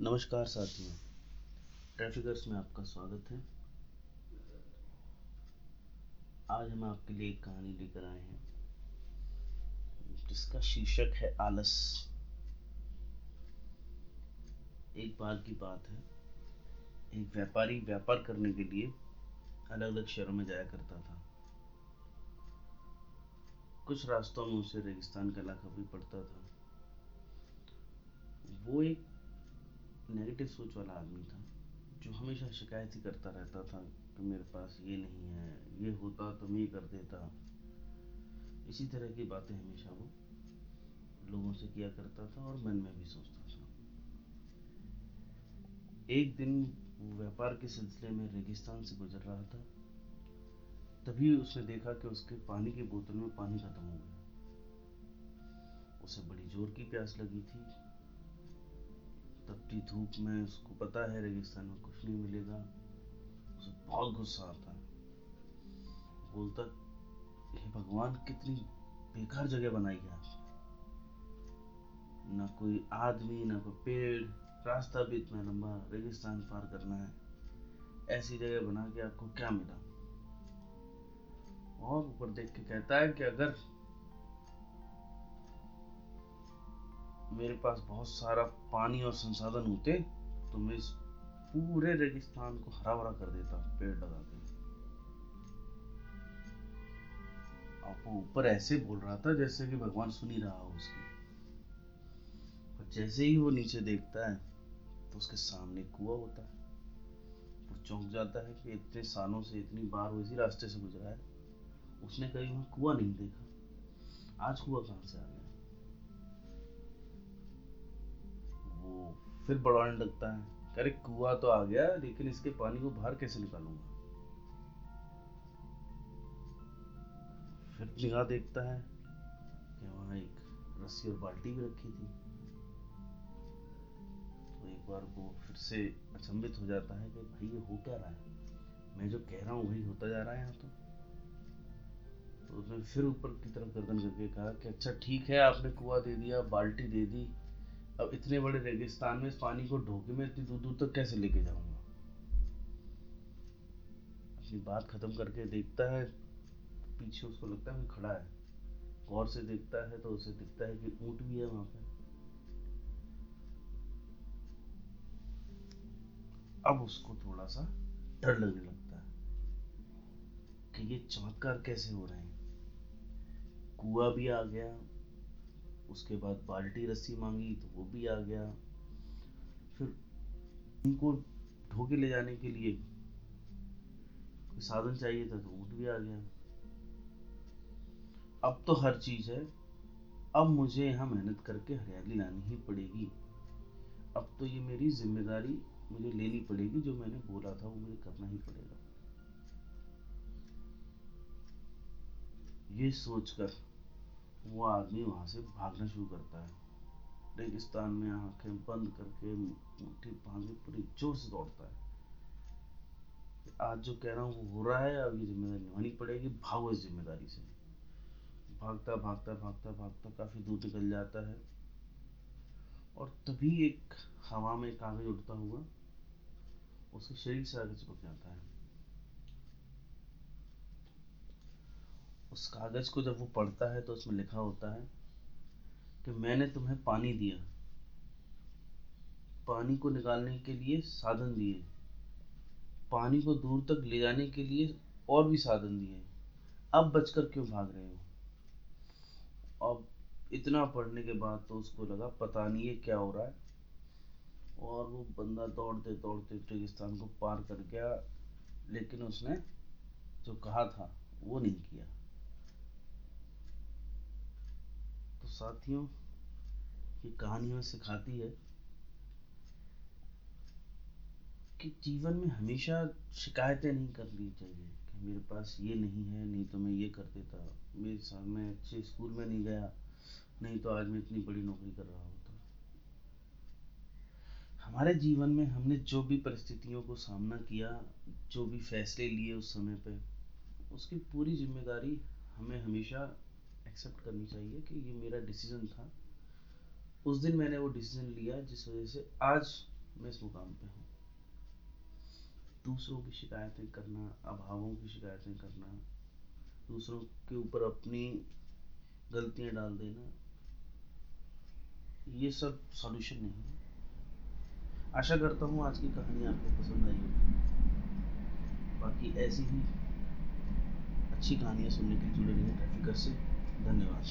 नमस्कार साथियों। ट्रैफिकर्स में आपका स्वागत है। आज हम आपके लिए एक कहानी लेकर आए हैं, जिसका शीर्षक है आलस। एक बार की बात है। एक व्यापारी व्यापार करने के लिए अलग अलग शहरों में जाया करता था। कुछ रास्तों में उसे रेगिस्तान का इलाका भी पड़ता था। वो एक नेगेटिव सोच वाला आदमी था, जो हमेशा शिकायत ही करता रहता था कि मेरे पास ये नहीं है, ये होता तो मैं कर देता। इसी तरह की बातें हमेशा वो लोगों से किया करता था और मन में भी सोचता था। एक दिन व्यापार के सिलसिले में रेगिस्तान से गुजर रहा था। तभी उसने देखा कि उसके पानी की बोतल में पानी खत्म हो गया। उसे बड़ी ज़ोर की प्यास लगी थी। तपती धूप में उसको पता है रेगिस्तान में कुछ नहीं मिलेगा। उसे बहुत गुस्सा आता है। बोलता, हे भगवान, कितनी बेकार जगह बनाई है ना कोई आदमी, ना कोई पेड़, रास्ता भी इतना लंबा रेगिस्तान पार करना है। ऐसी जगह बना के आपको क्या मिला? और ऊपर देख के कहता है कि अगर मेरे पास बहुत सारा पानी और संसाधन होते तो मैं इस पूरे रेगिस्तान को हरा भरा कर देता, पेड़ लगा के। वो ऊपर ऐसे बोल रहा था जैसे कि भगवान सुन ही रहा हो उसकी। और जैसे ही वो नीचे देखता है तो उसके सामने कुआ होता है। वो चौंक जाता है कि इतने सालों से इतनी बार वो इसी रास्ते से गुजरा है। उसने कभी वहाँ कुआ नहीं देखा। आज कुआ कहाँ से आ गया? फिर बढ़ाने लगता है। अरे, कुआ तो आ गया, लेकिन इसके पानी को बाहर कैसे निकालूँगा? फिर निगाह देखता है कि वहाँ एक रस्सी और बाल्टी भी रखी थी। तो एक बार वो फिर से अचंभित हो जाता है कि भाई, ये हो क्या रहा है? मैं जो कह रहा हूँ, वही होता जा रहा है यहाँ तो। तो उसने फिर ऊपर की तरफ़ गर्दन करके कहा कि अच्छा ठीक है, आपने कुआ दे दिया, बाल्टी दे दी अब इतने बड़े रेगिस्तान में इस पानी को ढोके में इतनी दूर दूर तक कैसे लेके जाऊँगा? अपनी बात खत्म करके देखता है, पीछे उसको लगता है खड़ा है। गौर से देखता है तो उसे दिखता है कि ऊँट भी है वहाँ पे। अब उसको थोड़ा सा डर लगने लगता है कि ये चमत्कार कैसे हो रहे हैं। कुआ भी आ गया उसके बाद बाल्टी रस्सी मांगी तो वो भी आ गया। फिर उनको ढोके ले जाने के लिए साधन चाहिए था तो ऊँट भी आ गया। अब तो हर चीज़ है। अब मुझे यहाँ मेहनत करके हरियाली लानी ही पड़ेगी। अब तो ये मेरी ज़िम्मेदारी मुझे लेनी पड़ेगी, जो मैंने बोला था वो मुझे करना ही पड़ेगा। ये सोचकर वो आदमी वहाँ से भागना शुरू करता है। रेगिस्तान में आँखें बंद करके मुट्ठी बांधे, पूरी ज़ोर से दौड़ता है। आज जो कह रहा हूँ, वो हो रहा है, अब ये ज़िम्मेदारी निभानी पड़ेगी। भागो इस ज़िम्मेदारी से। भागता भागता भागता भागता काफ़ी दूर निकल जाता है। और तभी एक हवा में कागज़ उड़ता हुआ, उसके शरीर से आगे चिपक जाता है। उस कागज़ को जब वो पढ़ता है तो उसमें लिखा होता है कि मैंने तुम्हें पानी दिया। पानी को निकालने के लिए साधन दिए। पानी को दूर तक ले जाने के लिए और भी साधन दिए। अब बचकर क्यों भाग रहे हो? अब इतना पढ़ने के बाद तो उसको लगा पता नहीं है क्या हो रहा है। और वो बंदा दौड़ते दौड़ते रेगिस्तान को पार कर गया, लेकिन उसने जो कहा था वो नहीं किया तो साथियों, ये कहानियों सिखाती है कि जीवन में हमेशा शिकायतें नहीं करनी चाहिए, कि मेरे पास ये नहीं है, नहीं तो मैं ये कर देता। मेरे साथ, मैं अच्छे स्कूल में नहीं गया, नहीं तो आज मैं इतनी बड़ी नौकरी कर रहा होता। हमारे जीवन में हमने जो भी परिस्थितियों को सामना किया, जो भी फैसले लिए उस समय पे, उसकी पूरी ज़िम्मेदारी हमें हमेशा एक्सेप्ट करनी चाहिए कि ये मेरा डिसीज़न था। उस दिन मैंने वो डिसीज़न लिया जिस वजह से आज मैं इस मुकाम पे हूँ। दूसरों की शिकायतें करना, अभावों की शिकायतें करना, दूसरों के ऊपर अपनी गलतियाँ डाल देना, ये सब सॉल्यूशन नहीं है। आशा करता हूँ आज की कहानी आपको पसंद आई होगी। बाकी ऐसी ही अच्छी कहानियाँ सुनने के लिए जुड़े रहिए ट्रैफिकर से। धन्यवाद